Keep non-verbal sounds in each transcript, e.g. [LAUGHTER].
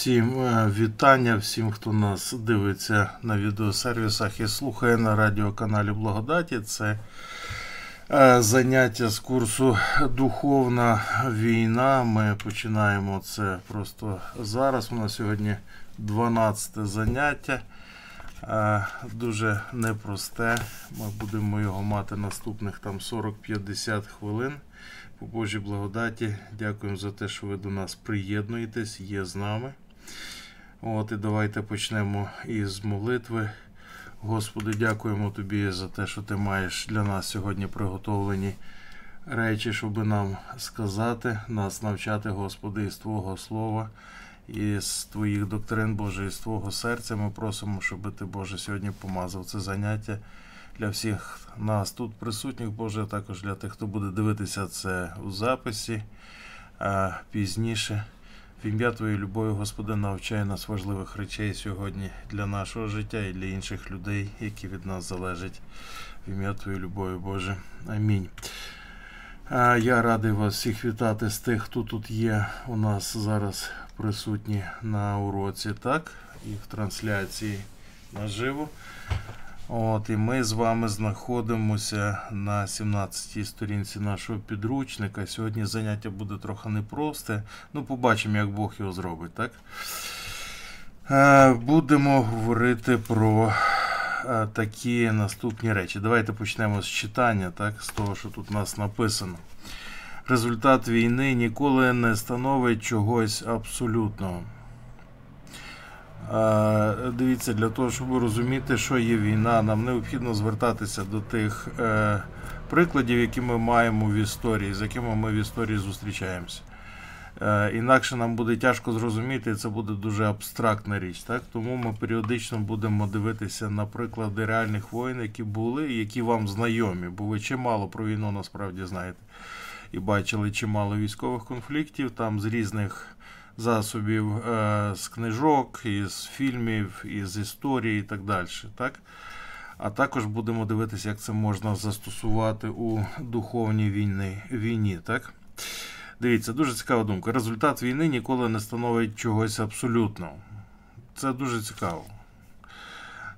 Всім е, вітання, всім, хто нас дивиться на відеосервісах і слухає на радіоканалі Благодаті. Це е, заняття з курсу Духовна війна. Ми починаємо це просто зараз. У нас сьогодні 12 заняття. Е, дуже непросте. Ми будемо його мати наступних там 40-50 хвилин. По Божій благодаті, дякуємо за те, що ви до нас приєднуєтесь, є з нами. От І давайте почнемо із молитви. Господи, дякуємо Тобі за те, що Ти маєш для нас сьогодні приготовлені речі, щоб нам сказати, нас навчати, Господи, із Твого Слова, і з Твоїх доктрин, Боже, і з Твого серця. Ми просимо, щоб Ти, Боже, сьогодні помазав це заняття для всіх нас тут присутніх, Боже, також для тих, хто буде дивитися це у записі а пізніше. В ім'я Твоєї любові, Господи, навчай нас важливих речей сьогодні для нашого життя і для інших людей, які від нас залежать. В ім'я Твоєї любові, Боже. Амінь. Я радий вас всіх вітати з тих, хто тут є у нас зараз присутні на уроці, так, і в трансляції наживо. От, І ми з вами знаходимося на 17-й сторінці нашого підручника. Сьогодні заняття буде трохи непросте. Ну, побачимо, як Бог його зробить. так? Е, будемо говорити про е, такі наступні речі. Давайте почнемо з читання, так, з того, що тут у нас написано. Результат війни ніколи не становить чогось абсолютного. Дивіться, для того, щоб розуміти, що є війна, нам необхідно звертатися до тих е, прикладів, які ми маємо в історії, з якими ми в історії зустрічаємося. Е, інакше нам буде тяжко зрозуміти, і це буде дуже абстрактна річ. Так? Тому ми періодично будемо дивитися на приклади реальних воїн, які були, які вам знайомі, бо ви чимало про війну насправді знаєте. І бачили чимало військових конфліктів там з різних засобів е, з книжок, із фільмів, із історії і так далі. Так? А також будемо дивитися, як це можна застосувати у духовній війни, війні. Так? Дивіться, дуже цікава думка. Результат війни ніколи не становить чогось абсолютного. Це дуже цікаво.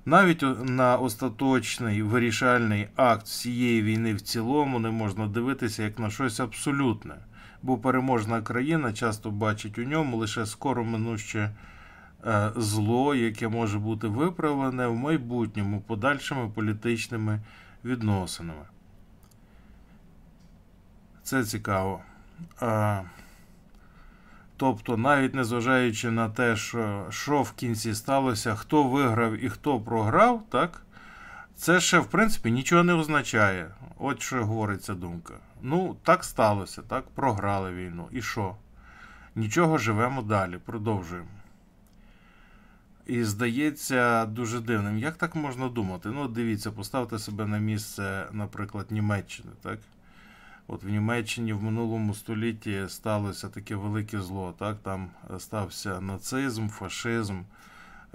Навіть на остаточний вирішальний акт всієї війни в цілому не можна дивитися як на щось абсолютне бо переможна країна часто бачить у ньому лише скоро минуще е, зло, яке може бути виправлене в майбутньому подальшими політичними відносинами. Це цікаво. Тобто, навіть незважаючи на те, що що в кінці сталося, хто виграв і хто програв, так, це ще, в принципі, нічого не означає. От що говорить ця думка. Ну, так сталося, так, програли війну. І що? Нічого живемо далі, продовжуємо. І здається дуже дивним. Як так можна думати? Ну, дивіться, поставте себе на місце, наприклад, Німеччини. так? От в Німеччині в минулому столітті сталося таке велике зло. так? Там стався нацизм, фашизм,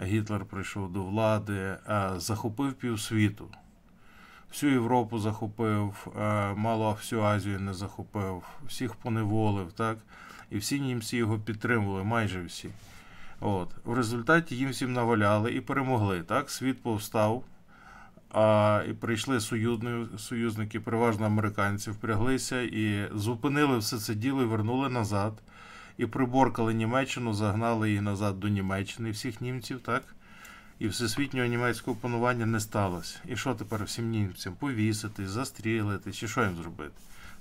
Гітлер прийшов до влади, захопив півсвіту всю Європу захопив, е, мало всю Азію не захопив, всіх поневолив, так? І всі німці його підтримували, майже всі. От. В результаті їм всім наваляли і перемогли. так? Світ повстав, а, і прийшли союзники, переважно американці, впряглися і зупинили все це діло і вернули назад. І приборкали Німеччину, загнали її назад до Німеччини, всіх німців, так? І всесвітнього німецького панування не сталося. І що тепер всім німцям? Повісити, застрілити, чи що їм зробити?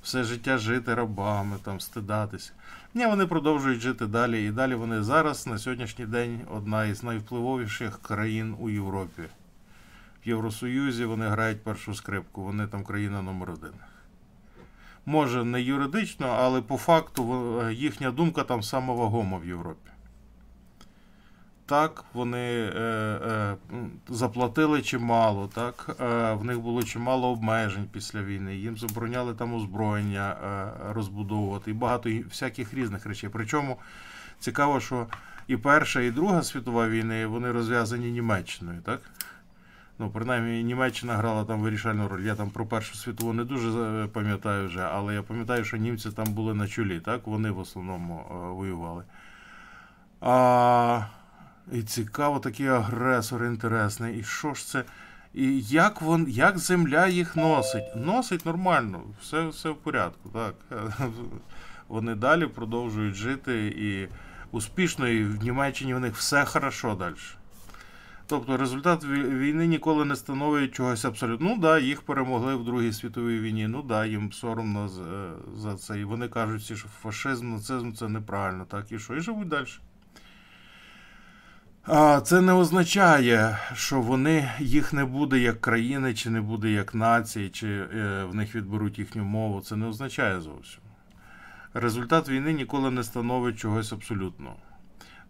Все життя жити рабами, там, стидатися. Ні, вони продовжують жити далі. І далі вони зараз, на сьогоднішній день, одна із найвпливовіших країн у Європі. В Євросоюзі вони грають першу скрипку, вони там країна номер один. Може, не юридично, але по факту їхня думка там самовагома в Європі. Так, вони е, е, заплатили чимало, так, е, в них було чимало обмежень після війни, їм забороняли там озброєння е, розбудовувати і багато всяких різних речей. Причому цікаво, що і Перша, і Друга світова війни вони розв'язані Німеччиною. так? Ну, принаймні, Німеччина грала там вирішальну роль. Я там про Першу світову не дуже е, пам'ятаю вже, але я пам'ятаю, що німці там були на чолі, так? Вони в основному е, воювали. А, І цікаво, такий агресор інтересний. І що ж це? І як вон, як земля їх носить? Носить нормально, все все в порядку. так. [LAUGHS] Вони далі продовжують жити і успішно, і в Німеччині в них все хорошо далі. Тобто результат війни ніколи не становить чогось абсолютно. Ну да, їх перемогли в Другій світовій війні. Ну да, їм соромно за це. І вони кажуть, що фашизм, нацизм це неправильно, так і що? І живуть далі. Це не означає, що вони їх не буде як країни, чи не буде як нації, чи е, в них відберуть їхню мову. Це не означає зовсім. Результат війни ніколи не становить чогось абсолютного.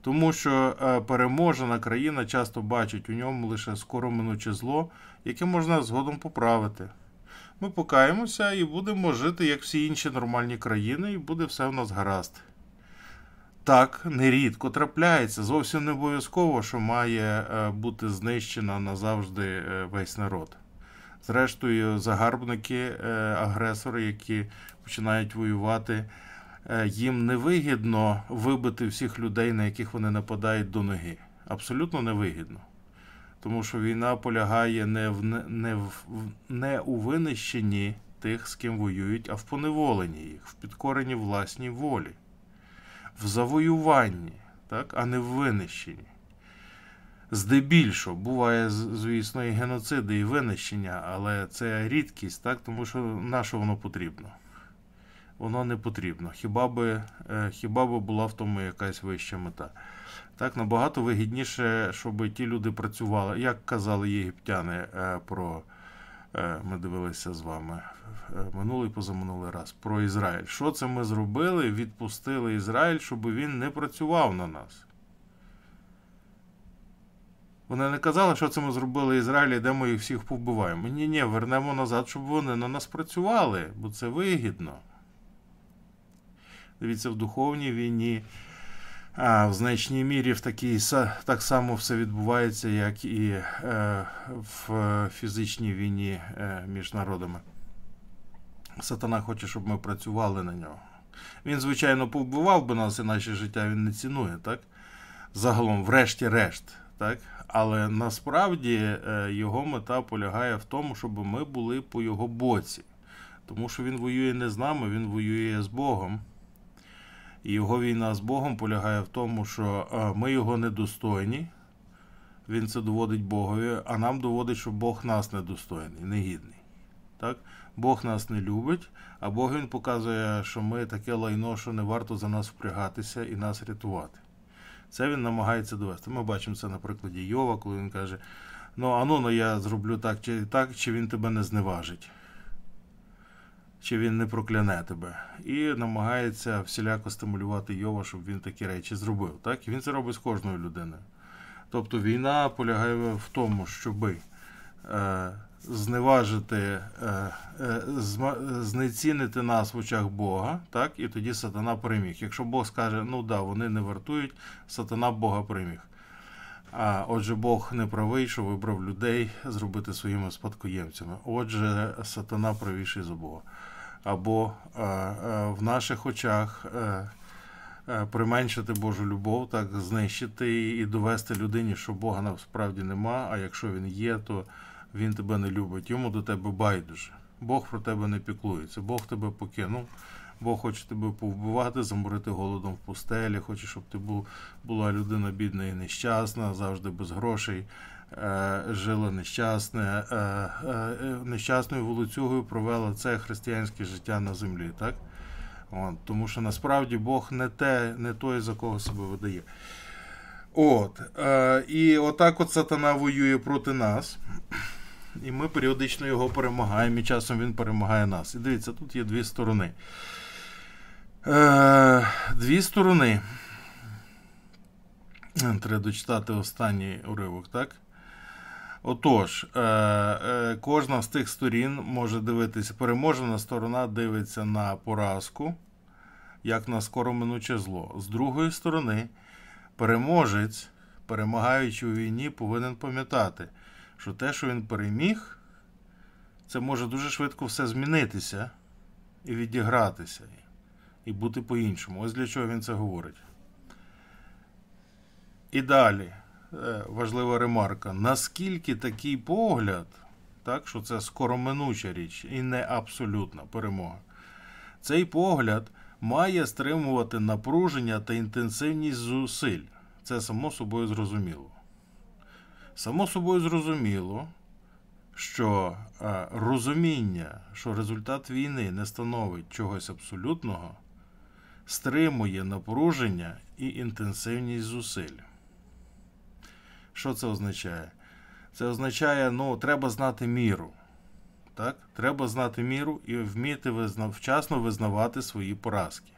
Тому що е, переможена країна часто бачить у ньому лише скоро минуче зло, яке можна згодом поправити. Ми покаємося і будемо жити, як всі інші нормальні країни, і буде все в нас гаразд. Так, нерідко трапляється. Зовсім не обов'язково, що має е, бути знищена назавжди е, весь народ. Зрештою, загарбники, агресори, які починають воювати. Е, їм невигідно вибити всіх людей, на яких вони нападають до ноги. Абсолютно невигідно. Тому що війна полягає не в не, в, не у винищенні тих, з ким воюють, а в поневоленні їх, в підкоренні власній волі, в завоюванні, так, а не в винищенні. Здебільшого буває, звісно, і геноциди, і винищення, але це рідкість, так, тому що на що воно потрібно воно не потрібно. Хіба би е, хіба би була в тому якась вища мета? Так, набагато вигідніше, щоб ті люди працювали, як казали єгиптяни е, про. Е, ми дивилися з вами минулий позаминулий раз про Ізраїль. Що це ми зробили? Відпустили Ізраїль, щоб він не працював на нас. Вони не казали, що це ми зробили Ізраїль, йдемо їх всіх побиваємо. Ні, ні, вернемо назад, щоб вони на нас працювали, бо це вигідно. Дивіться, в духовній війні, в значній мірі в такій так само все відбувається, як і е, в фізичній війні е, між народами. Сатана хоче, щоб ми працювали на нього. Він, звичайно, повбивав би нас і наше життя він не цінує, так? Загалом, врешті-решт. так? Але насправді е, його мета полягає в тому, щоб ми були по його боці. Тому що він воює не з нами, він воює з Богом. І його війна з Богом полягає в тому, що ми його недостойні, він це доводить Богові, а нам доводить, що Бог нас недостойний, негідний. Так? Бог нас не любить, а Бог він показує, що ми таке лайно, що не варто за нас впрягатися і нас рятувати. Це він намагається довести. Ми бачимо це на прикладі Йова, коли він каже: Ну, а ну, ну я зроблю так чи так, чи він тебе не зневажить чи він не прокляне тебе, і намагається всіляко стимулювати Йова, щоб він такі речі зробив. Так? І він це робить з кожною людиною. Тобто війна полягає в тому, щоби е, зневажити, е, е, знецінити нас в очах Бога, так? і тоді сатана переміг. Якщо Бог скаже, ну да, вони не вартують, сатана Бога переміг. А отже, Бог не правий, що вибрав людей зробити своїми спадкоємцями. Отже, сатана правіший за Бога або е, е, в наших очах е, применшити Божу любов, так знищити і довести людині, що Бога насправді нема, а якщо він є, то він тебе не любить. Йому до тебе байдуже. Бог про тебе не піклується, Бог тебе покинув. Бог хоче тебе повбивати, заморити голодом в пустелі, хоче, щоб ти був, була людина бідна і нещасна, завжди без грошей. Е, жила нещасне, е, е, нещасною волоцюгою провела це християнське життя на землі. так? От, Тому що насправді Бог не те, не той, за кого себе видає. От, І отак от сатана воює проти нас. І ми періодично його перемагаємо, і часом він перемагає нас. І дивіться, тут є дві сторони. Е, Дві сторони. Треба дочитати останній уривок, так? Отож, е, е, кожна з тих сторін може дивитися, переможена сторона дивиться на поразку, як на скороминуче зло. З другої сторони, переможець, перемагаючи у війні, повинен пам'ятати, що те, що він переміг, це може дуже швидко все змінитися і відігратися, і бути по-іншому. Ось для чого він це говорить. І далі е, важлива ремарка: наскільки такий погляд, так, що це скороминуча річ і не абсолютна перемога, цей погляд має стримувати напруження та інтенсивність зусиль. Це само собою зрозуміло. Само собою зрозуміло, що е, розуміння, що результат війни не становить чогось абсолютного, стримує напруження і інтенсивність зусиль. Що це означає? Це означає, ну, треба знати міру. Так? Треба знати міру і вміти визна... вчасно визнавати свої поразки.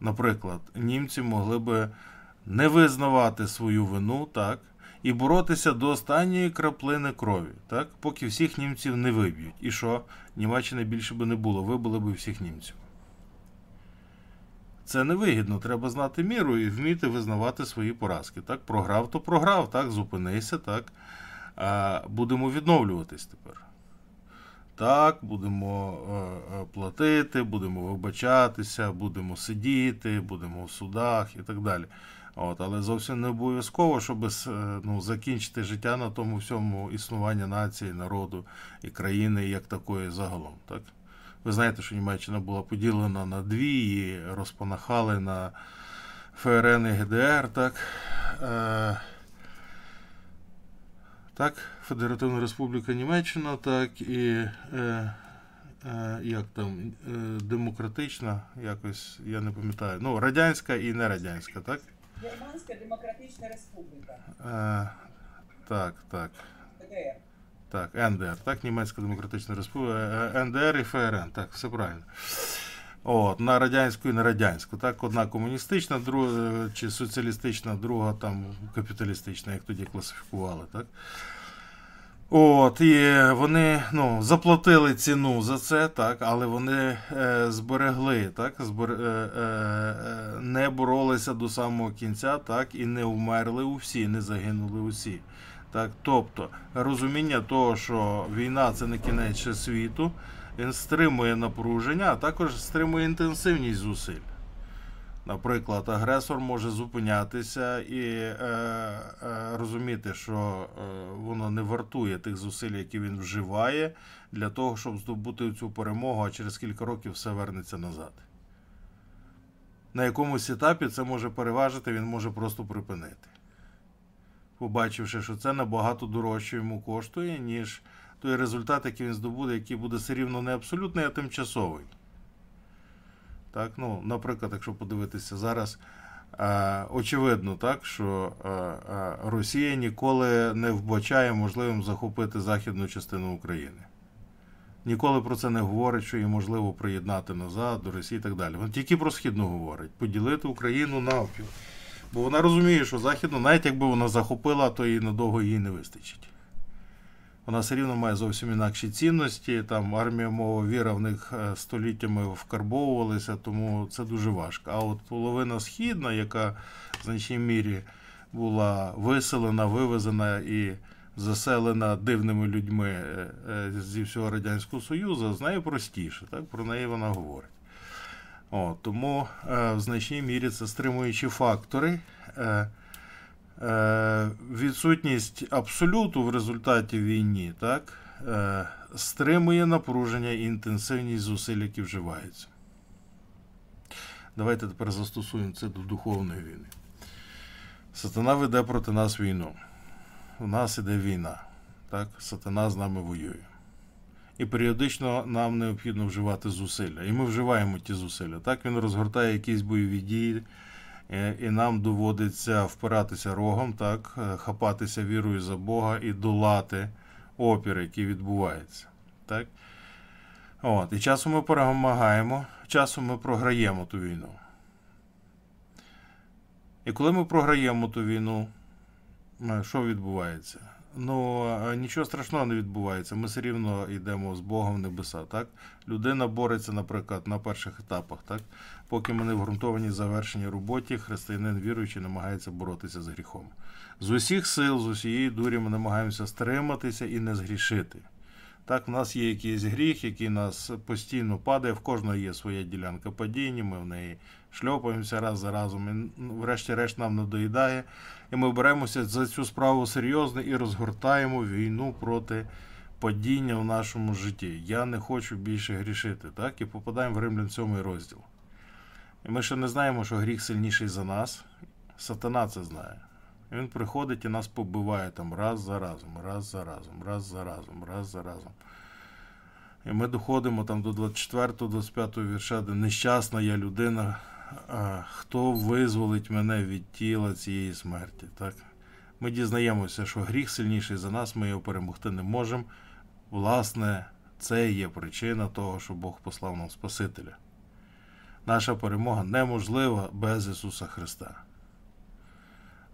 Наприклад, німці могли би не визнавати свою вину, так, і боротися до останньої краплини крові, так, поки всіх німців не виб'ють. І що? Німеччини більше би не було, вибили би всіх німців. Це невигідно, треба знати міру і вміти визнавати свої поразки. Так, Програв, то програв, так, зупинися, так. А Будемо відновлюватись тепер. Так, будемо е, е, платити, будемо вибачатися, будемо сидіти, будемо в судах і так далі. От, Але зовсім не обов'язково, щоб е, ну, закінчити життя на тому всьому існування нації, народу і країни як такої загалом. Так? Ви знаєте, що Німеччина була поділена на дві і розпанахали на ФРН і ГДР. так? Е, так, Федеративна Республіка Німеччина, так і е, е, як там, е, демократична, якось, я не пам'ятаю. Ну, радянська і не радянська, так? Германська Демократична Республіка. Е, так, так. ДДР. Так, НДР, так, Німецька Демократична Республіка, е, НДР і ФРН, так, все правильно. От, На радянську і на радянську. Так, одна комуністична, друга чи соціалістична, друга там капіталістична, як тоді класифікували. так. От, І вони ну, заплатили ціну за це, так, але вони е, зберегли, так, збер, е, е, не боролися до самого кінця, так, і не вмерли усі, не загинули усі. Так, Тобто розуміння того, що війна це не кінець світу, він стримує напруження, а також стримує інтенсивність зусиль. Наприклад, агресор може зупинятися і е, е, розуміти, що е, воно не вартує тих зусиль, які він вживає, для того, щоб здобути цю перемогу, а через кілька років все вернеться назад. На якомусь етапі це може переважити, він може просто припинити. Побачивши, що це набагато дорожче йому коштує, ніж той результат, який він здобуде, який буде все рівно не абсолютний, а тимчасовий. Так, ну, Наприклад, якщо подивитися зараз, е, очевидно, так, що е, е, Росія ніколи не вбачає можливим захопити західну частину України. Ніколи про це не говорить, що її можливо приєднати назад до Росії і так далі. Вона тільки про Східну говорить, поділити Україну навпіл. Бо вона розуміє, що Західну, навіть якби вона захопила, то і надовго їй не вистачить вона все рівно має зовсім інакші цінності. Там армія мова віра в них е, століттями вкарбовувалися, тому це дуже важко. А от половина східна, яка в значній мірі була виселена, вивезена і заселена дивними людьми е, е, зі всього Радянського Союзу, з нею простіше. Так? Про неї вона говорить. О, Тому в значній мірі це стримуючі фактори. Відсутність абсолюту в результаті війни так, е, стримує напруження і інтенсивність зусиль, які вживаються. Давайте тепер застосуємо це до духовної війни. Сатана веде проти нас війну. У нас іде війна. Так? Сатана з нами воює. І періодично нам необхідно вживати зусилля. І ми вживаємо ті зусилля. Так, він розгортає якісь бойові дії. Е, і нам доводиться впиратися рогом, так, е, хапатися вірою за Бога і долати опір, який відбувається. Так? От, І часом ми перемагаємо, часом ми програємо ту війну. І коли ми програємо ту війну, е, що відбувається? Ну, нічого страшного не відбувається. Ми все рівно йдемо з Богом в небеса. Так? Людина бореться, наприклад, на перших етапах. Так? Поки ми не в ґрунтованій завершеній роботі, християнин віруючий намагається боротися з гріхом. З усіх сил, з усієї дурі ми намагаємося стриматися і не згрішити. Так, в нас є якийсь гріх, який нас постійно падає, в кожного є своя ділянка падіння, ми в неї шльопаємося раз за разом, і врешті-решт нам надоїдає. І ми беремося за цю справу серйозно і розгортаємо війну проти падіння в нашому житті. Я не хочу більше грішити. Так? І попадаємо в Римлян 7 розділ. І ми ще не знаємо, що гріх сильніший за нас. Сатана це знає. І Він приходить і нас побиває там раз за разом, раз за разом, раз за разом, раз за разом. І ми доходимо там до 24-25 вірша, де нещасна я людина, хто визволить мене від тіла цієї смерті. Так? Ми дізнаємося, що гріх сильніший за нас, ми його перемогти не можемо. Власне, це є причина того, що Бог послав нам Спасителя. Наша перемога неможлива без Ісуса Христа.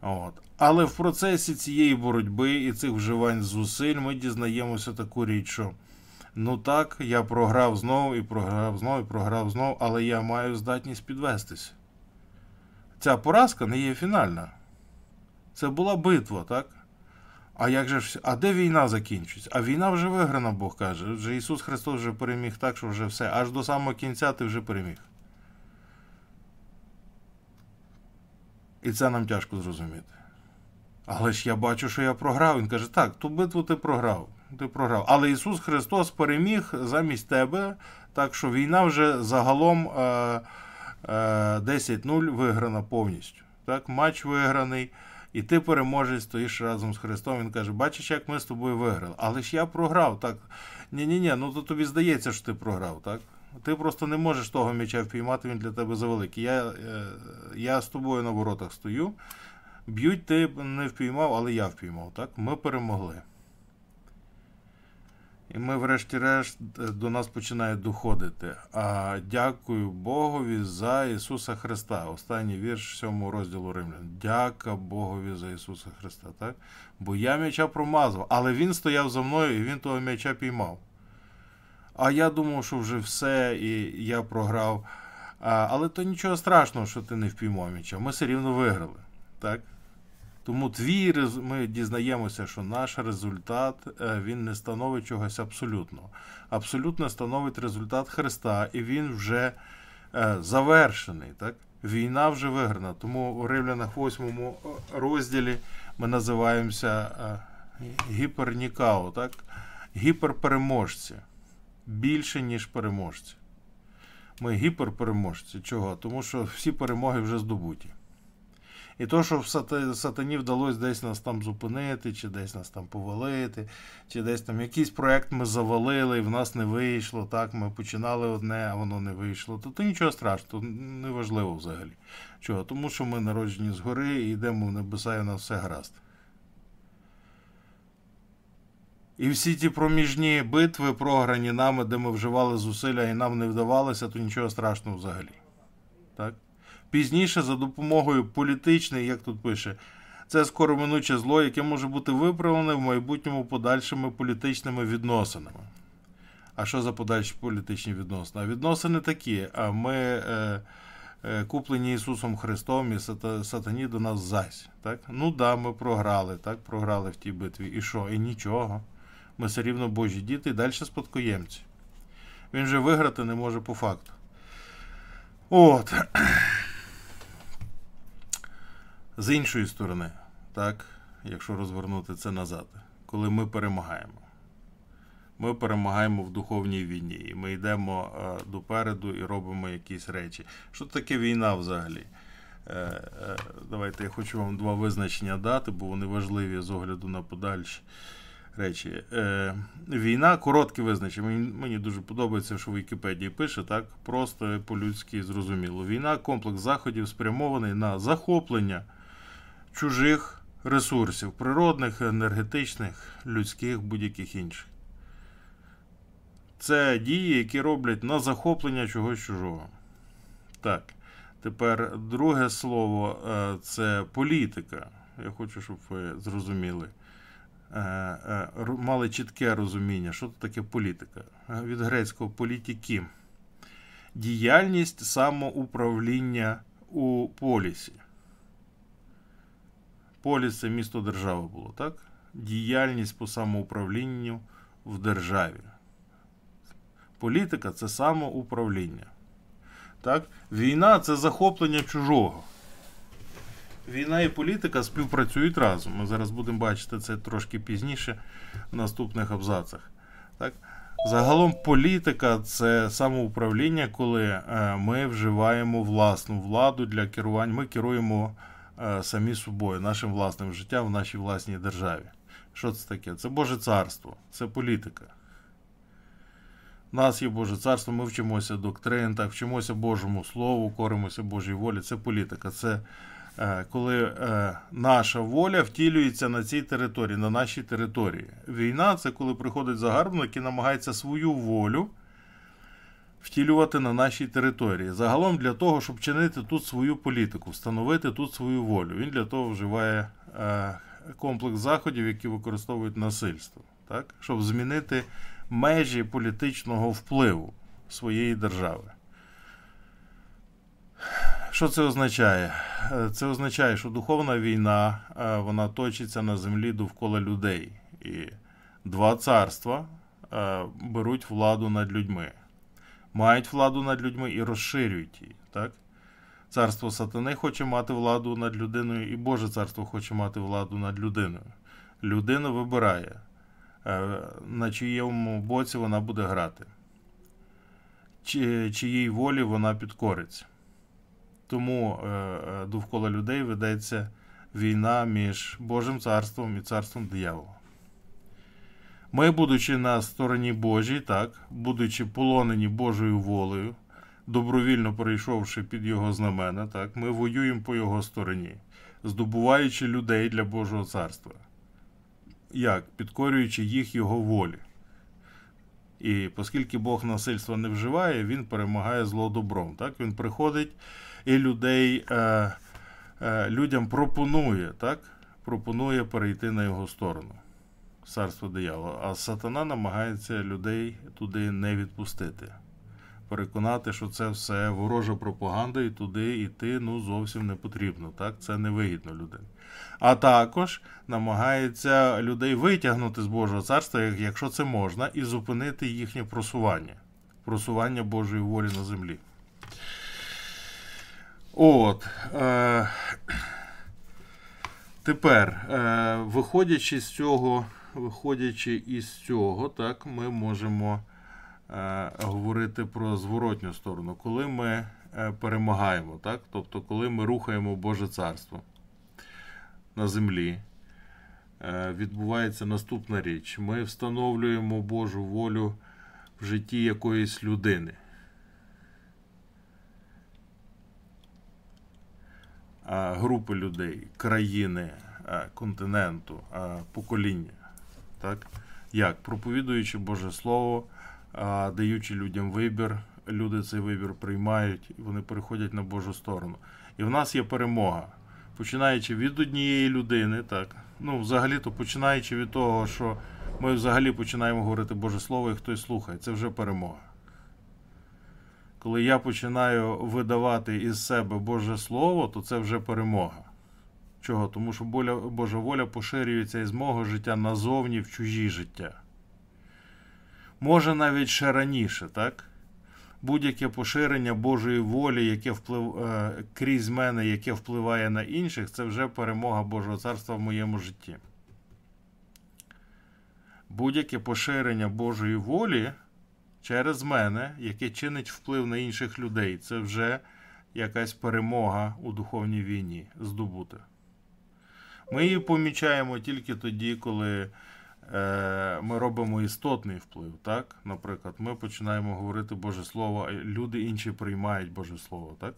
От. Але в процесі цієї боротьби і цих вживань зусиль ми дізнаємося таку річ, що ну так, я програв знову і програв знову і програв знову, але я маю здатність підвестися. Ця поразка не є фінальна. Це була битва, так? А як же ж, а де війна закінчується? А війна вже виграна, Бог каже. Вже Ісус Христос вже переміг так, що вже все. Аж до самого кінця ти вже переміг. І це нам тяжко зрозуміти. Але ж я бачу, що я програв. Він каже, так, ту битву ти програв. Ти програв. Але Ісус Христос переміг замість тебе, так що війна вже загалом е, е, 10-0 виграна повністю. Так, Матч виграний. І ти переможець, стоїш разом з Христом. Він каже, бачиш, як ми з тобою виграли. Але ж я програв. так. Ні-ні-ні, ну то тобі здається, що ти програв, так? Ти просто не можеш того м'яча впіймати, він для тебе завеликий. Я е, я з тобою на воротах стою. Б'ють, ти не впіймав, але я впіймав. так? Ми перемогли. І ми, врешті-решт, до нас починає доходити. А дякую Богові за Ісуса Христа. Останній вірш 7 розділу Римлян. Дяка Богові за Ісуса Христа. так? Бо я м'яча промазав, але Він стояв за мною і він того м'яча піймав. А я думав, що вже все, і я програв. А, Але то нічого страшного, що ти не впіймав м'яча. Ми все рівно виграли. так? Тому твій ми дізнаємося, що наш результат е, він не становить чогось абсолютного. Абсолютно становить результат Христа, і він вже е, завершений. Так? Війна вже виграна. Тому у Римлянах 8 розділі ми називаємося е, гіпернікао, так? гіперпереможці. Більше, ніж переможці. Ми гіперпереможці. Чого? Тому що всі перемоги вже здобуті. І то, що в сатані вдалося десь нас там зупинити, чи десь нас там повалити, чи десь там якийсь проект ми завалили, і в нас не вийшло. Так, ми починали одне, а воно не вийшло. То, то нічого страшного, то не взагалі. Чого? Тому що ми народжені згори і йдемо в небеса, і у нас все гаразд. І всі ті проміжні битви, програні нами, де ми вживали зусилля і нам не вдавалося, то нічого страшного взагалі. Так? Пізніше, за допомогою політичної, як тут пише, це скороминуче зло, яке може бути виправлене в майбутньому подальшими політичними відносинами. А що за подальші політичні відносини? А відносини такі. А ми е, е, куплені Ісусом Христом і сатані до нас зась. Так? Ну да, ми програли, так, програли в тій битві. І що? І нічого. Ми все рівно Божі діти і далі спадкоємці. Він вже виграти не може по факту. От. [CLEARS THROAT] З іншої сторони, так, якщо розвернути це назад, коли ми перемагаємо. Ми перемагаємо в духовній війні, і ми йдемо е, допереду і робимо якісь речі. Що таке війна взагалі? Е, е, давайте я хочу вам два визначення дати, бо вони важливі з огляду на подальші речі. Е, Війна, коротке визначення. Мені, мені дуже подобається, що в Вікіпедії пише так, просто по-людськи зрозуміло. Війна комплекс заходів спрямований на захоплення чужих ресурсів, природних, енергетичних, людських, будь-яких інших. Це дії, які роблять на захоплення чогось чужого. Так. Тепер друге слово е, це політика. Я хочу, щоб ви зрозуміли. Е, е, мали чітке розуміння, що це таке політика. Від грецького політики. Діяльність самоуправління у полісі. Поліс це місто держави було, так? Діяльність по самоуправлінню в державі. Політика це самоуправління. Так? Війна це захоплення чужого. Війна і політика співпрацюють разом. Ми зараз будемо бачити це трошки пізніше в наступних абзацах. Так? Загалом політика це самоуправління, коли е, ми вживаємо власну владу для керування. Ми керуємо е, самі собою, нашим власним життям в нашій власній державі. Що це таке? Це Боже царство, це політика. У нас є Боже царство, ми вчимося доктрин, так, вчимося Божому Слову, коримося Божій волі. Це політика. Це коли е, наша воля втілюється на цій території, на нашій території. Війна це коли приходить загарбник і намагається свою волю втілювати на нашій території. Загалом для того, щоб чинити тут свою політику, встановити тут свою волю. Він для того вживає е, комплекс заходів, які використовують насильство, так? щоб змінити межі політичного впливу своєї держави. Що це означає? Е, Це означає, що духовна війна е, вона точиться на землі довкола людей. І два царства е, беруть владу над людьми, мають владу над людьми і розширюють її. Так? Царство сатани хоче мати владу над людиною, і Боже царство хоче мати владу над людиною. Людина вибирає, на чиєму боці вона буде грати, чи, чиїй волі вона підкориться. Тому е, е, довкола людей ведеться війна між Божим царством і царством диявола. Ми, будучи на стороні Божій, так, будучи полонені Божою волею, добровільно перейшовши під його знамена, так, ми воюємо по його стороні, здобуваючи людей для Божого царства. Як? Підкорюючи їх його волі. І оскільки Бог насильства не вживає, він перемагає зло добром. Так? Він приходить і людей, е, е, людям пропонує, так? пропонує перейти на його сторону. Царство диявола. А сатана намагається людей туди не відпустити. Переконати, що це все ворожа пропаганда, і туди йти ну, зовсім не потрібно. Так? Це невигідно людині. А також намагається людей витягнути з Божого царства, якщо це можна, і зупинити їхнє просування, просування Божої волі на землі. От. Е, тепер, е, виходячи з цього, виходячи із цього, так, ми можемо е, говорити про зворотню сторону, коли ми е, перемагаємо, так? тобто коли ми рухаємо Боже царство на землі, е, відбувається наступна річ. Ми встановлюємо Божу волю в житті якоїсь людини. Групи людей, країни, континенту, покоління. Так? Як? Проповідуючи Боже Слово, даючи людям вибір, люди цей вибір приймають вони переходять на Божу сторону. І в нас є перемога. Починаючи від однієї людини, так, ну, взагалі-то починаючи від того, що ми взагалі починаємо говорити Боже Слово, і хтось слухає, це вже перемога. Коли я починаю видавати із себе Боже Слово, то це вже перемога. Чого? Тому що Божа воля поширюється із мого життя назовні в чужі життя. Може навіть ще раніше, так? Будь-яке поширення Божої волі, яке вплив, е, крізь мене, яке впливає на інших, це вже перемога Божого царства в моєму житті. Будь-яке поширення Божої волі через мене, яке чинить вплив на інших людей, це вже якась перемога у духовній війні здобути. Ми її помічаємо тільки тоді, коли е, ми робимо істотний вплив. Так? Наприклад, ми починаємо говорити Боже Слово, а люди інші приймають Боже Слово. Так?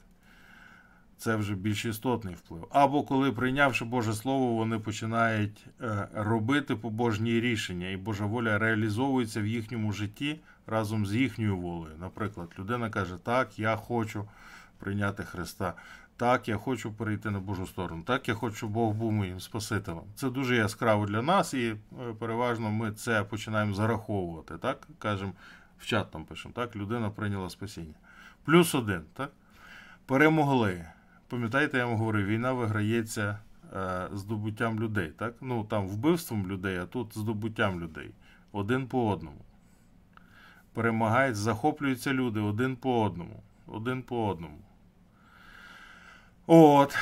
Це вже більш істотний вплив. Або коли, прийнявши Боже Слово, вони починають е, робити побожні рішення, і Божа воля реалізовується в їхньому житті разом з їхньою волею. Наприклад, людина каже: Так, я хочу прийняти Христа. Так, я хочу перейти на Божу сторону. Так, я хочу, щоб Бог був моїм Спасителем. Це дуже яскраво для нас, і е, переважно ми це починаємо зараховувати. Так, кажемо, в чат там пишемо, так, людина прийняла спасіння. Плюс один, так? Перемогли. Пам'ятаєте, я вам говорив, війна виграється е, здобуттям людей, так? Ну там вбивством людей, а тут здобуттям людей. один по одному. Перемагають, захоплюються люди один по одному. Один по одному. От.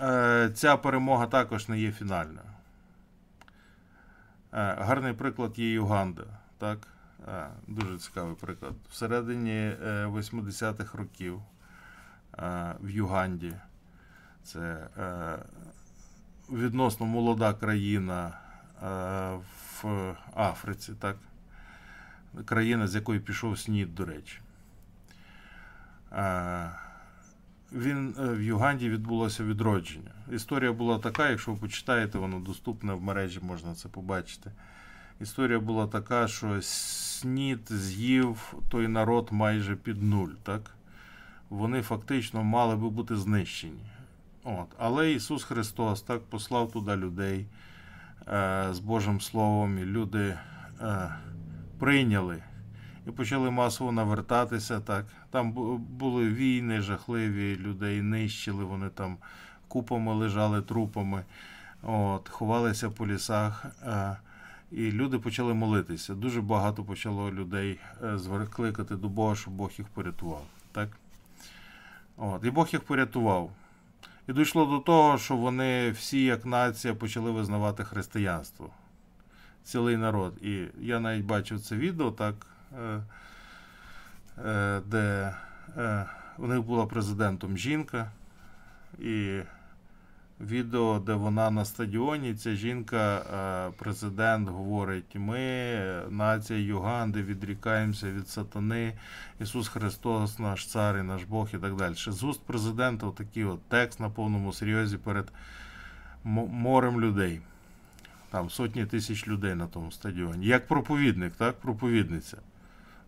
Е, Ця перемога також не є фінальною. Е, Гарний приклад є Юганда. Так? Е, Дуже цікавий приклад. Всередині е, 80-х років е, в Юганді. Це е, відносно молода країна е, в Африці, так? Країна, з якої пішов снід, до речі. Він е, в Юганді відбулося відродження. Історія була така, якщо ви почитаєте, воно доступне в мережі, можна це побачити. Історія була така, що снід з'їв той народ майже під нуль. Так? Вони фактично мали би бути знищені. От. Але Ісус Христос так послав туди людей е, з Божим Словом, і люди е, прийняли і почали масово навертатися. Так. Там були війни жахливі, людей нищили, вони там купами лежали трупами, от, ховалися по лісах. Е, і люди почали молитися. Дуже багато почало людей е, кликати до Бога, щоб Бог їх порятував. Так? От. І Бог їх порятував. І дійшло до того, що вони всі, як нація, почали визнавати християнство. Цілий народ. І я навіть бачив це відео, так, е, е, де е, у них була президентом жінка. І відео, де вона на стадіоні, ця жінка, президент, говорить: ми, нація Юганди, відрікаємося від сатани. Ісус Христос, наш цар і наш Бог і так далі. З уст президента такий от текст на повному серйозі перед морем людей. Там сотні тисяч людей на тому стадіоні. Як проповідник, так? Проповідниця.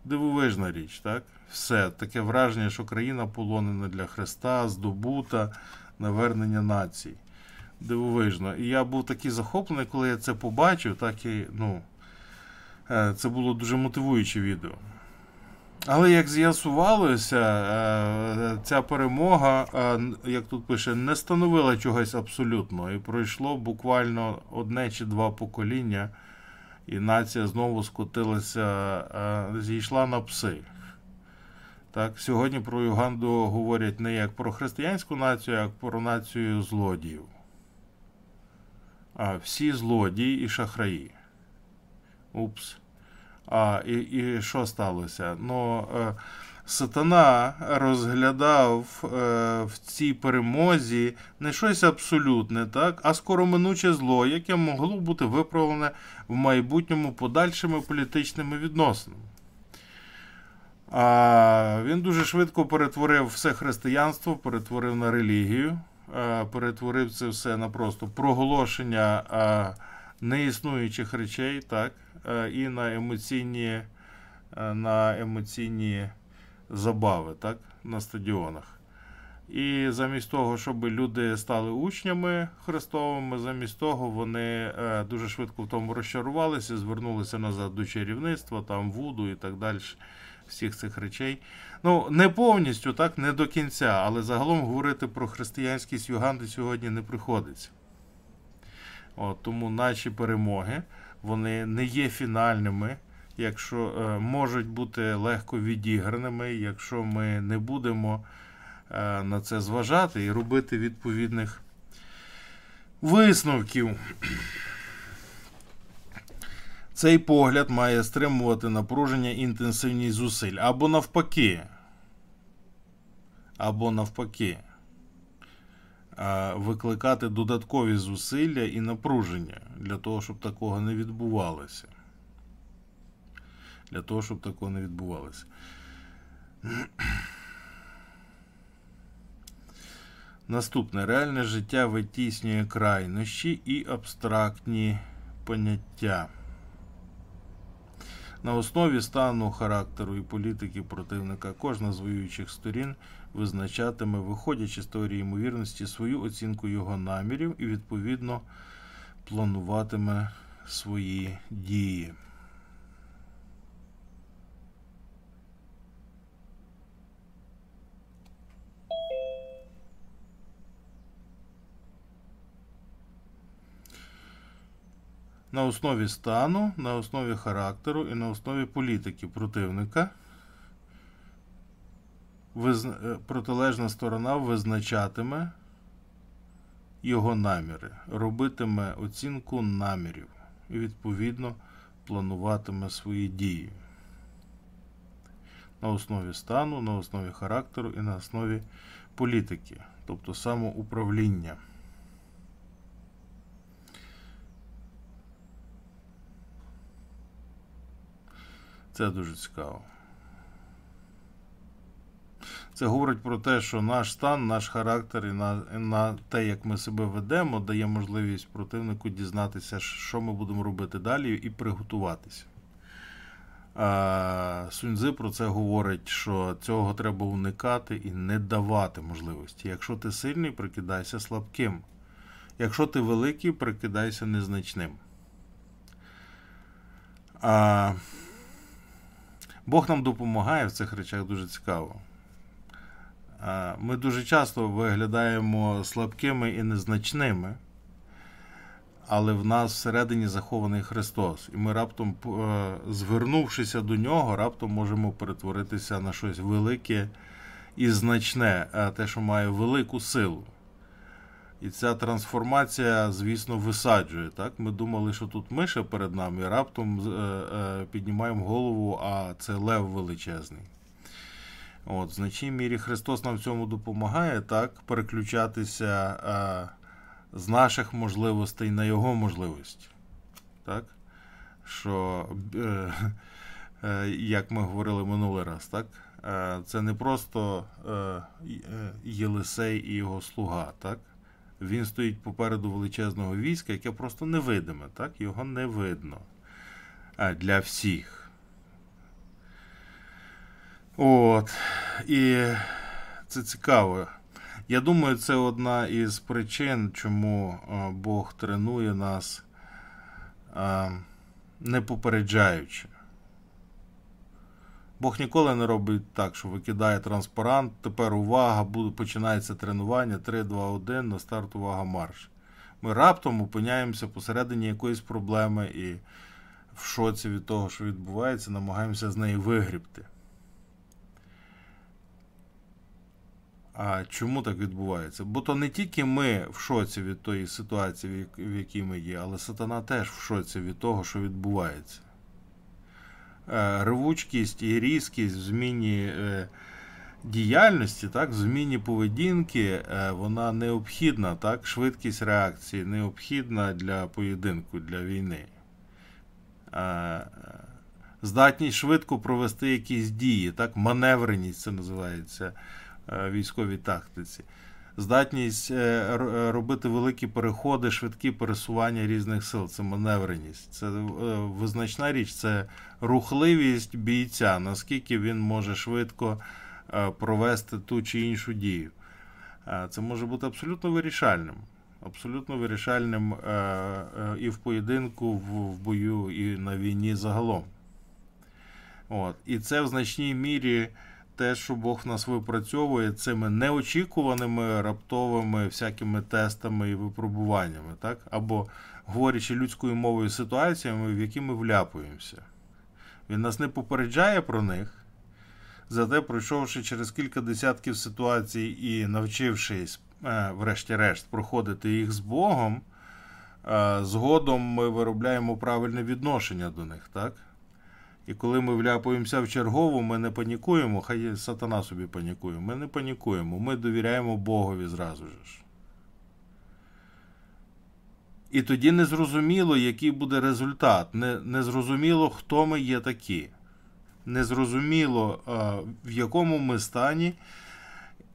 Дивовижна річ, так? Все. Таке враження, що країна полонена для Христа, здобута, навернення націй. Дивовижно. І я був такий захоплений, коли я це побачив, так і, ну, е, це було дуже мотивуюче відео. Але як з'ясувалося, е, ця перемога, е, як тут пише, не становила чогось абсолютного. І пройшло буквально одне чи два покоління, і нація знову скотилася, е, зійшла на пси. Так, сьогодні про Юганду говорять не як про християнську націю, а як про націю злодіїв. А всі злодії і шахраї. Упс. А, і, і що сталося? Ну, е, сатана розглядав е, в цій перемозі не щось абсолютне, так, а скороминуче зло, яке могло бути виправлене в майбутньому подальшими політичними відносинами. А він дуже швидко перетворив все християнство, перетворив на релігію, е, перетворив це все на просто проголошення е, неіснуючих речей, так, і на емоційні, е, на емоційні забави так, на стадіонах. І замість того, щоб люди стали учнями Христовими, замість того вони е, дуже швидко в тому розчарувалися, звернулися назад до чарівництва, там вуду і так далі, всіх цих речей. Ну, не повністю, так, не до кінця, але загалом говорити про християнськість Юганди сьогодні не приходиться. От, тому наші перемоги вони не є фінальними, якщо е, можуть бути легко відіграними, якщо ми не будемо е, на це зважати і робити відповідних висновків. Цей погляд має стримувати напруження інтенсивність зусиль. Або навпаки. Або навпаки. Е, Викликати додаткові зусилля і напруження для того, щоб такого не відбувалося. Для того, щоб такого не відбувалося. Наступне реальне життя витіснює крайнощі і абстрактні поняття. На основі стану характеру і політики противника кожна з воюючих сторін визначатиме, виходячи з теорії ймовірності, свою оцінку його намірів і відповідно плануватиме свої дії. на основі стану, на основі характеру і на основі політики противника. Е, Протилежна сторона визначатиме його наміри, робитиме оцінку намірів і, відповідно, плануватиме свої дії на основі стану, на основі характеру і на основі політики, тобто самоуправління. Це дуже цікаво. Це говорить про те, що наш стан, наш характер і на, на те, як ми себе ведемо, дає можливість противнику дізнатися, що ми будемо робити далі, і приготуватися. Суньзи про це говорить, що цього треба уникати і не давати можливості. Якщо ти сильний, прикидайся слабким. Якщо ти великий, прикидайся незначним. А, Бог нам допомагає в цих речах дуже цікаво. А, Ми дуже часто виглядаємо слабкими і незначними, але в нас всередині захований Христос. І ми раптом, е, звернувшися до нього, раптом можемо перетворитися на щось велике і значне, е, те, що має велику силу. І ця трансформація, звісно, висаджує. Так? Ми думали, що тут миша перед нами, і раптом е, е, піднімаємо голову, а це лев величезний. От, В значній мірі Христос нам в цьому допомагає, так, переключатися е, з наших можливостей на Його можливості. Так? Що, е, е, як ми говорили минулий раз, так? Е, це не просто е, Єлисей і його слуга. так? Він стоїть попереду величезного війська, яке просто невидиме, так? Його не видно а, для всіх. От. І це цікаво. Я думаю, це одна із причин, чому Бог тренує нас а, не попереджаючи. Бог ніколи не робить так, що викидає транспарант. Тепер увага, починається тренування 3, 2, 1, на старт увага марш. Ми раптом опиняємося посередині якоїсь проблеми і в шоці від того, що відбувається, намагаємося з неї вигрібти. А чому так відбувається? Бо то не тільки ми в шоці від тої ситуації, в якій ми є, але сатана теж в шоці від того, що відбувається. Ревучкість і різкість в зміні діяльності, так, в зміні поведінки, вона необхідна, так, швидкість реакції необхідна для поєдинку, для війни. Здатність швидко провести якісь дії, так, маневреність це називається військовій тактиці. Здатність робити великі переходи, швидкі пересування різних сил. Це маневреність. Це визначна річ, це рухливість бійця, наскільки він може швидко провести ту чи іншу дію. Це може бути абсолютно вирішальним. Абсолютно вирішальним і в поєдинку, в бою, і на війні загалом. От. І це в значній мірі те, що Бог нас випрацьовує цими неочікуваними раптовими всякими тестами і випробуваннями, так? або говорячи людською мовою ситуаціями, в які ми вляпуємося. Він нас не попереджає про них, зате, пройшовши через кілька десятків ситуацій і навчившись, врешті-решт, проходити їх з Богом, згодом ми виробляємо правильне відношення до них. так? І коли ми вляпуємося в чергову, ми не панікуємо, хай сатана собі панікує. Ми не панікуємо, ми довіряємо Богові зразу ж. І тоді незрозуміло, який буде результат. Незрозуміло, хто ми є такі. Незрозуміло, в якому ми стані.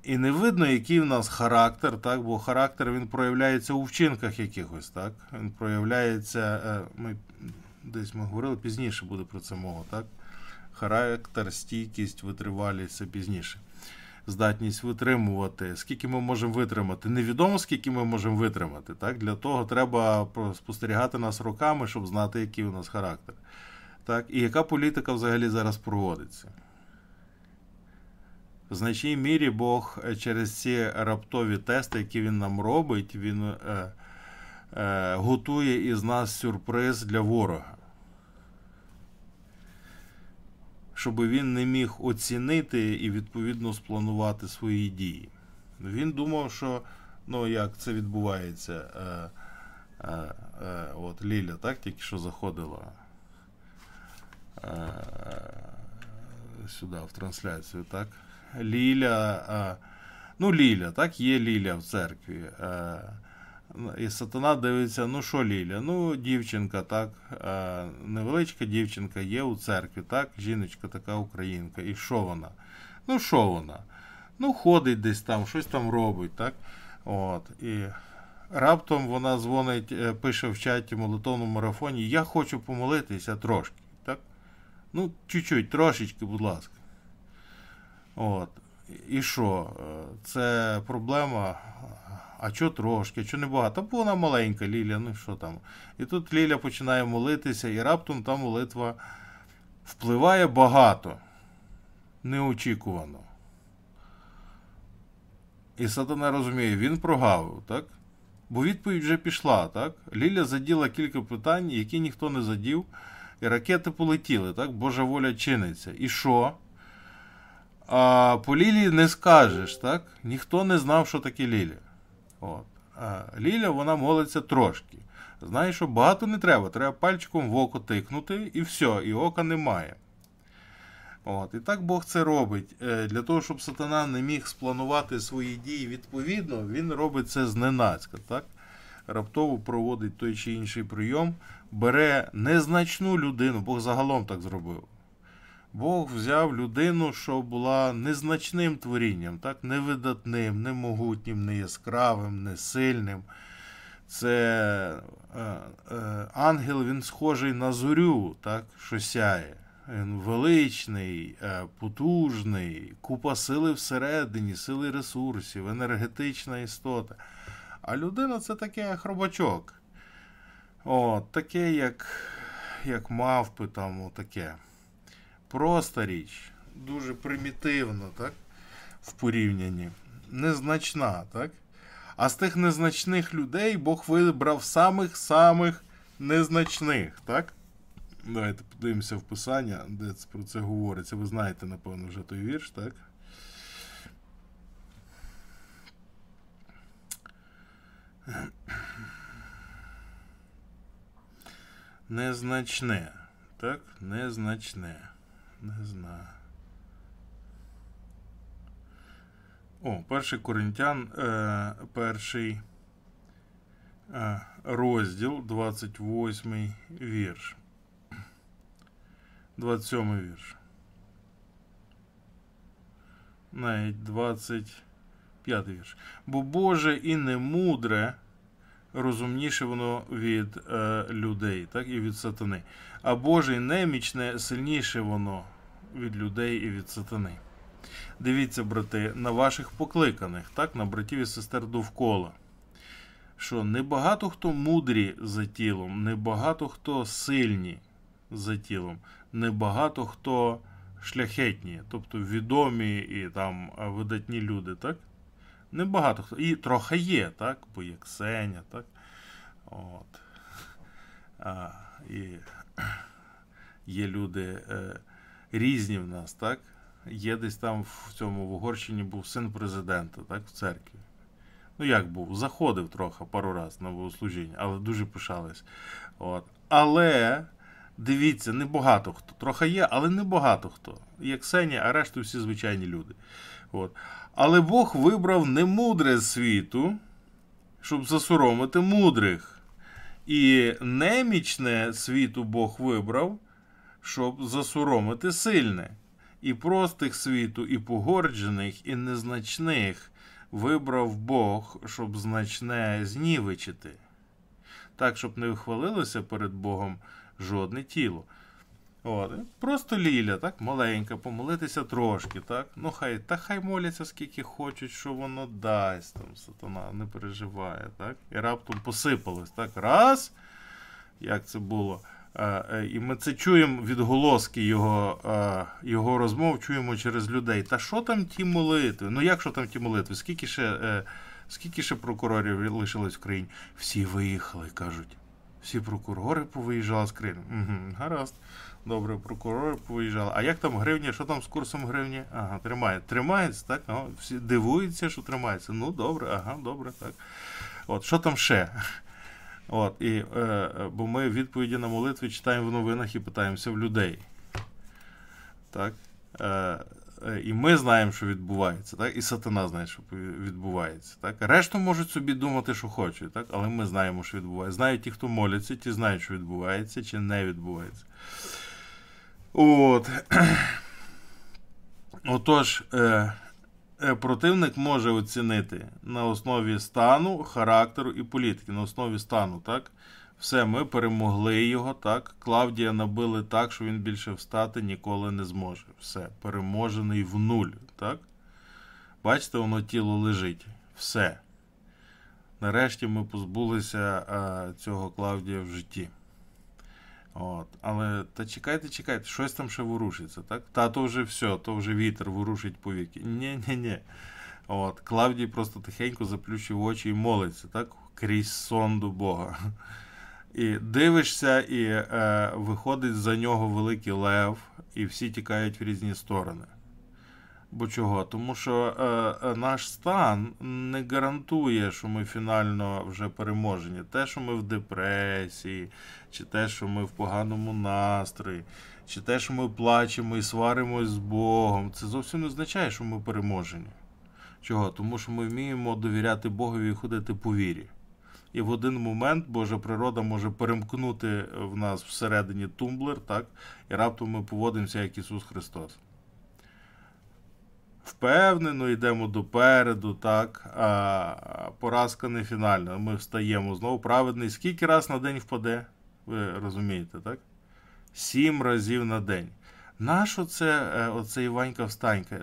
І не видно, який в нас характер, так? бо характер він проявляється у вчинках якихось. так? Він проявляється. Ми десь ми говорили, пізніше буде про це мова. так? Характер, стійкість, витривалість це пізніше. Здатність витримувати. Скільки ми можемо витримати? Невідомо, скільки ми можемо витримати. так? Для того треба спостерігати нас роками, щоб знати, який у нас характер. Так? І яка політика взагалі зараз проводиться? В значній мірі Бог через ці раптові тести, які він нам робить, він е, готує із нас сюрприз для ворога. Щоб він не міг оцінити і відповідно спланувати свої дії. Він думав, що ну як це відбувається. Е, е, е, от Ліля, так, тільки що заходила е, сюди в трансляцію, так? Ліля. Е, ну, Ліля, так, є Ліля в церкві. І сатана дивиться, ну що Ліля? Ну, дівчинка, так, е, невеличка дівчинка є у церкві, так, жіночка така українка. І що вона? Ну, що вона? Ну, ходить десь там, щось там робить, так? От. І раптом вона дзвонить, е, пише в чаті молитовному марафоні: Я хочу помолитися трошки. так? Ну, чуть-чуть, трошечки, будь ласка. От. І що? Е, Це проблема. А що трошки, що не багато? Бо вона маленька Ліля, ну що там. І тут Ліля починає молитися, і раптом та молитва впливає багато, неочікувано. І сатана розуміє, він прогавив, так? Бо відповідь вже пішла, так? Ліля заділа кілька питань, які ніхто не задів, і ракети полетіли, так? Божа воля чиниться. І що? А по Лілі не скажеш, так? Ніхто не знав, що таке Ліля. От. А Ліля, вона молиться трошки. Знаєш, що багато не треба. Треба пальчиком в око тикнути, і все, і ока немає. От. І так Бог це робить. Е, Для того, щоб сатана не міг спланувати свої дії відповідно, він робить це зненацька. так? Раптово проводить той чи інший прийом, бере незначну людину, Бог загалом так зробив. Бог взяв людину, що була незначним творінням, так? невидатним, не могутнім, не яскравим, не сильним. Це е, е, ангел, він схожий на зорю, так? що сяє. Він величний, е, потужний, купа сили всередині, сили ресурсів, енергетична істота. А людина це таке хробачок. От, таке, як як мавпи, там, таке. Проста річ, дуже примітивна, так? В порівнянні. Незначна, так? А з тих незначних людей Бог вибрав самих-самих незначних, так? Давайте подивимося в писання, де це про це говориться. Ви знаєте, напевно, вже той вірш, так? Незначне. Так? Незначне. Не знаю. О, перший Коринтян, е, перший е, розділ, 28 вірш. 27 вірш. Навіть 25 вірш. Бо Боже і не мудре, розумніше воно від е, людей, так і від сатани. А Боже і немічне, сильніше воно від людей і від сатани. Дивіться, брати, на ваших покликаних, так, на братів і сестер довкола. Що небагато хто мудрі за тілом, небагато хто сильні за тілом, небагато хто шляхетні, тобто відомі і там видатні люди, так? Небагато хто. І трохи є, так? Бо є Ксеня, так? От. А, І є люди е, різні в нас, так? Є десь там в цьому в Угорщині був син президента, так, в церкві. Ну, як був, заходив трохи пару разів на богослужіння, але дуже пишались. От. Але дивіться, небагато хто. Трохи є, але небагато хто. Є Ксенія, а решту всі звичайні люди. От. Але Бог вибрав немудре з світу, щоб засоромити мудрих. І немічне світу Бог вибрав, щоб засоромити сильне. І простих світу, і погорджених, і незначних вибрав Бог, щоб значне знівечити. Так, щоб не вихвалилося перед Богом жодне тіло. От. Просто Ліля, так, маленька, помолитися трошки, так? Ну хай, та хай моляться скільки хочуть, що воно дасть. Там сатана не переживає, так? І раптом посипалось, так? Раз. Як це було? І ми це чуємо відголоски його його розмов, чуємо через людей. Та що там ті молитви? Ну як що там ті молитви? Скільки ще е, Скільки ще прокурорів лишилось в країні? Всі виїхали, кажуть. Всі прокурори повиїжджали з країни. Угу, гаразд. Добре, прокурори повиїжджали. А як там гривня? Що там з курсом гривні? Ага, тримає. Тримається, так? Ага, всі дивуються, що тримається. Ну, добре, ага, добре, так. От, що там ще? От, і, е, е, Бо ми відповіді на молитви читаємо в новинах і питаємося в людей. Так? Е, е, І ми знаємо, що відбувається, так? і сатана знає, що відбувається. Так? Решту можуть собі думати, що хочуть, так? але ми знаємо, що відбувається. Знають ті, хто моляться, ті знають, що відбувається чи не відбувається. От. [CLEARS THROAT] Отож, е, противник може оцінити на основі стану, характеру і політики. На основі стану, так? Все, ми перемогли його, так. Клавдія набили так, що він більше встати ніколи не зможе. Все, переможений в нуль, так? Бачите, воно тіло лежить. Все. Нарешті ми позбулися а, цього Клавдія в житті. От. Але та чекайте, чекайте, щось там ще ворушиться, так? Та то вже все, то вже вітер ворушить повіки. Ні-ні-ні. От. Клавдій просто тихенько заплющив очі і молиться, так? Крізь сон до Бога. І дивишся, і е, виходить за нього великий лев, і всі тікають в різні сторони. Бо чого? Тому що е, е, наш стан не гарантує, що ми фінально вже переможені. Те, що ми в депресії, чи те, що ми в поганому настрої, чи те, що ми плачемо і сваримось з Богом, це зовсім не означає, що ми переможені. Чого? Тому що ми вміємо довіряти Богові і ходити по вірі. І в один момент Божа природа може перемкнути в нас всередині тумблер, так? і раптом ми поводимося як Ісус Христос впевнено йдемо допереду, так, а поразка не фінальна. Ми встаємо знову праведний. Скільки раз на день впаде? Ви розумієте, так? Сім разів на день. Нащо це е, оце Іванька встанька?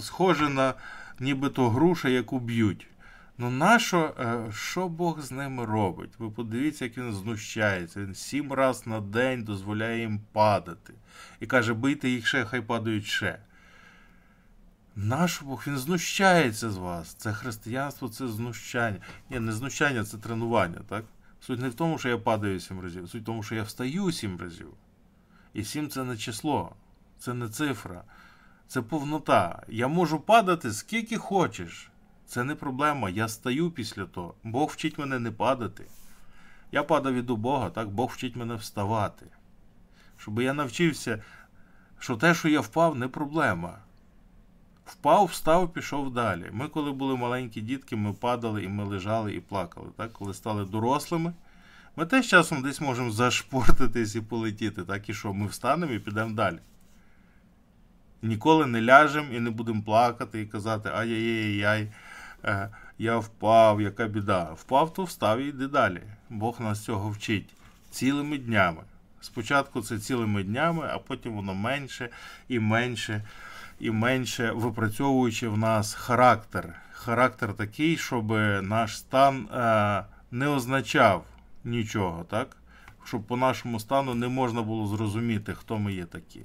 Схоже на нібито груша, яку б'ють. Ну, нащо, е, що Бог з ними робить? Ви подивіться, як він знущається. Він сім разів на день дозволяє їм падати. І каже, бийте їх ще, хай падають ще. Наш Бог, він знущається з вас. Це християнство, це знущання. Ні, не знущання, це тренування. так? Суть не в тому, що я падаю сім разів, суть в тому, що я встаю сім разів. І сім це не число, це не цифра, це повнота. Я можу падати скільки хочеш. Це не проблема. Я стаю після того. Бог вчить мене не падати. Я падав від Бога, так? Бог вчить мене вставати. Щоб я навчився, що те, що я впав, не проблема. Впав, встав, пішов далі. Ми, коли були маленькі дітки, ми падали і ми лежали і плакали. Так? Коли стали дорослими, ми теж часом десь можемо зашпортитись і полетіти. Так і що? Ми встанемо і підемо далі. Ніколи не ляжемо і не будемо плакати і казати ай-яй-яй-яй, е, я впав, яка біда. Впав, то встав і йди далі. Бог нас цього вчить цілими днями. Спочатку це цілими днями, а потім воно менше і менше і менше випрацьовуючи в нас характер. Характер такий, щоб наш стан е, не означав нічого, так? щоб по нашому стану не можна було зрозуміти, хто ми є такі.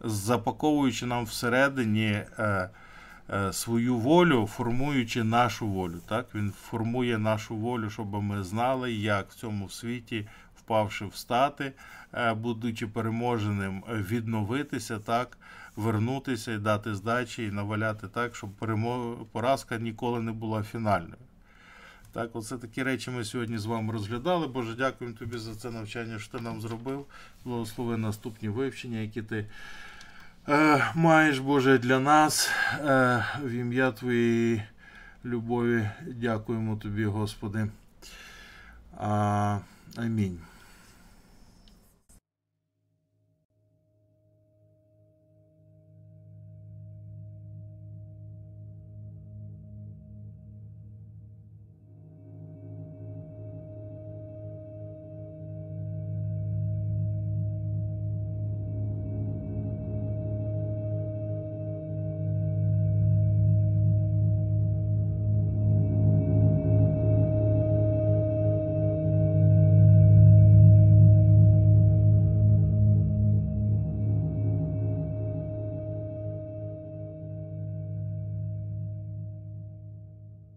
Запаковуючи нам всередині е, е, свою волю, формуючи нашу волю. Так? Він формує нашу волю, щоб ми знали, як в цьому світі, впавши встати, е, будучи переможеним, відновитися. так? вернутися і дати здачі, і наваляти так, щоб поразка ніколи не була фінальною. Так, оце такі речі ми сьогодні з вами розглядали. Боже, дякуємо тобі за це навчання, що ти нам зробив. Благослови наступні вивчення, які ти е, маєш, Боже, для нас. Е, В ім'я Твоєї любові. Дякуємо тобі, Господи. А, Амінь.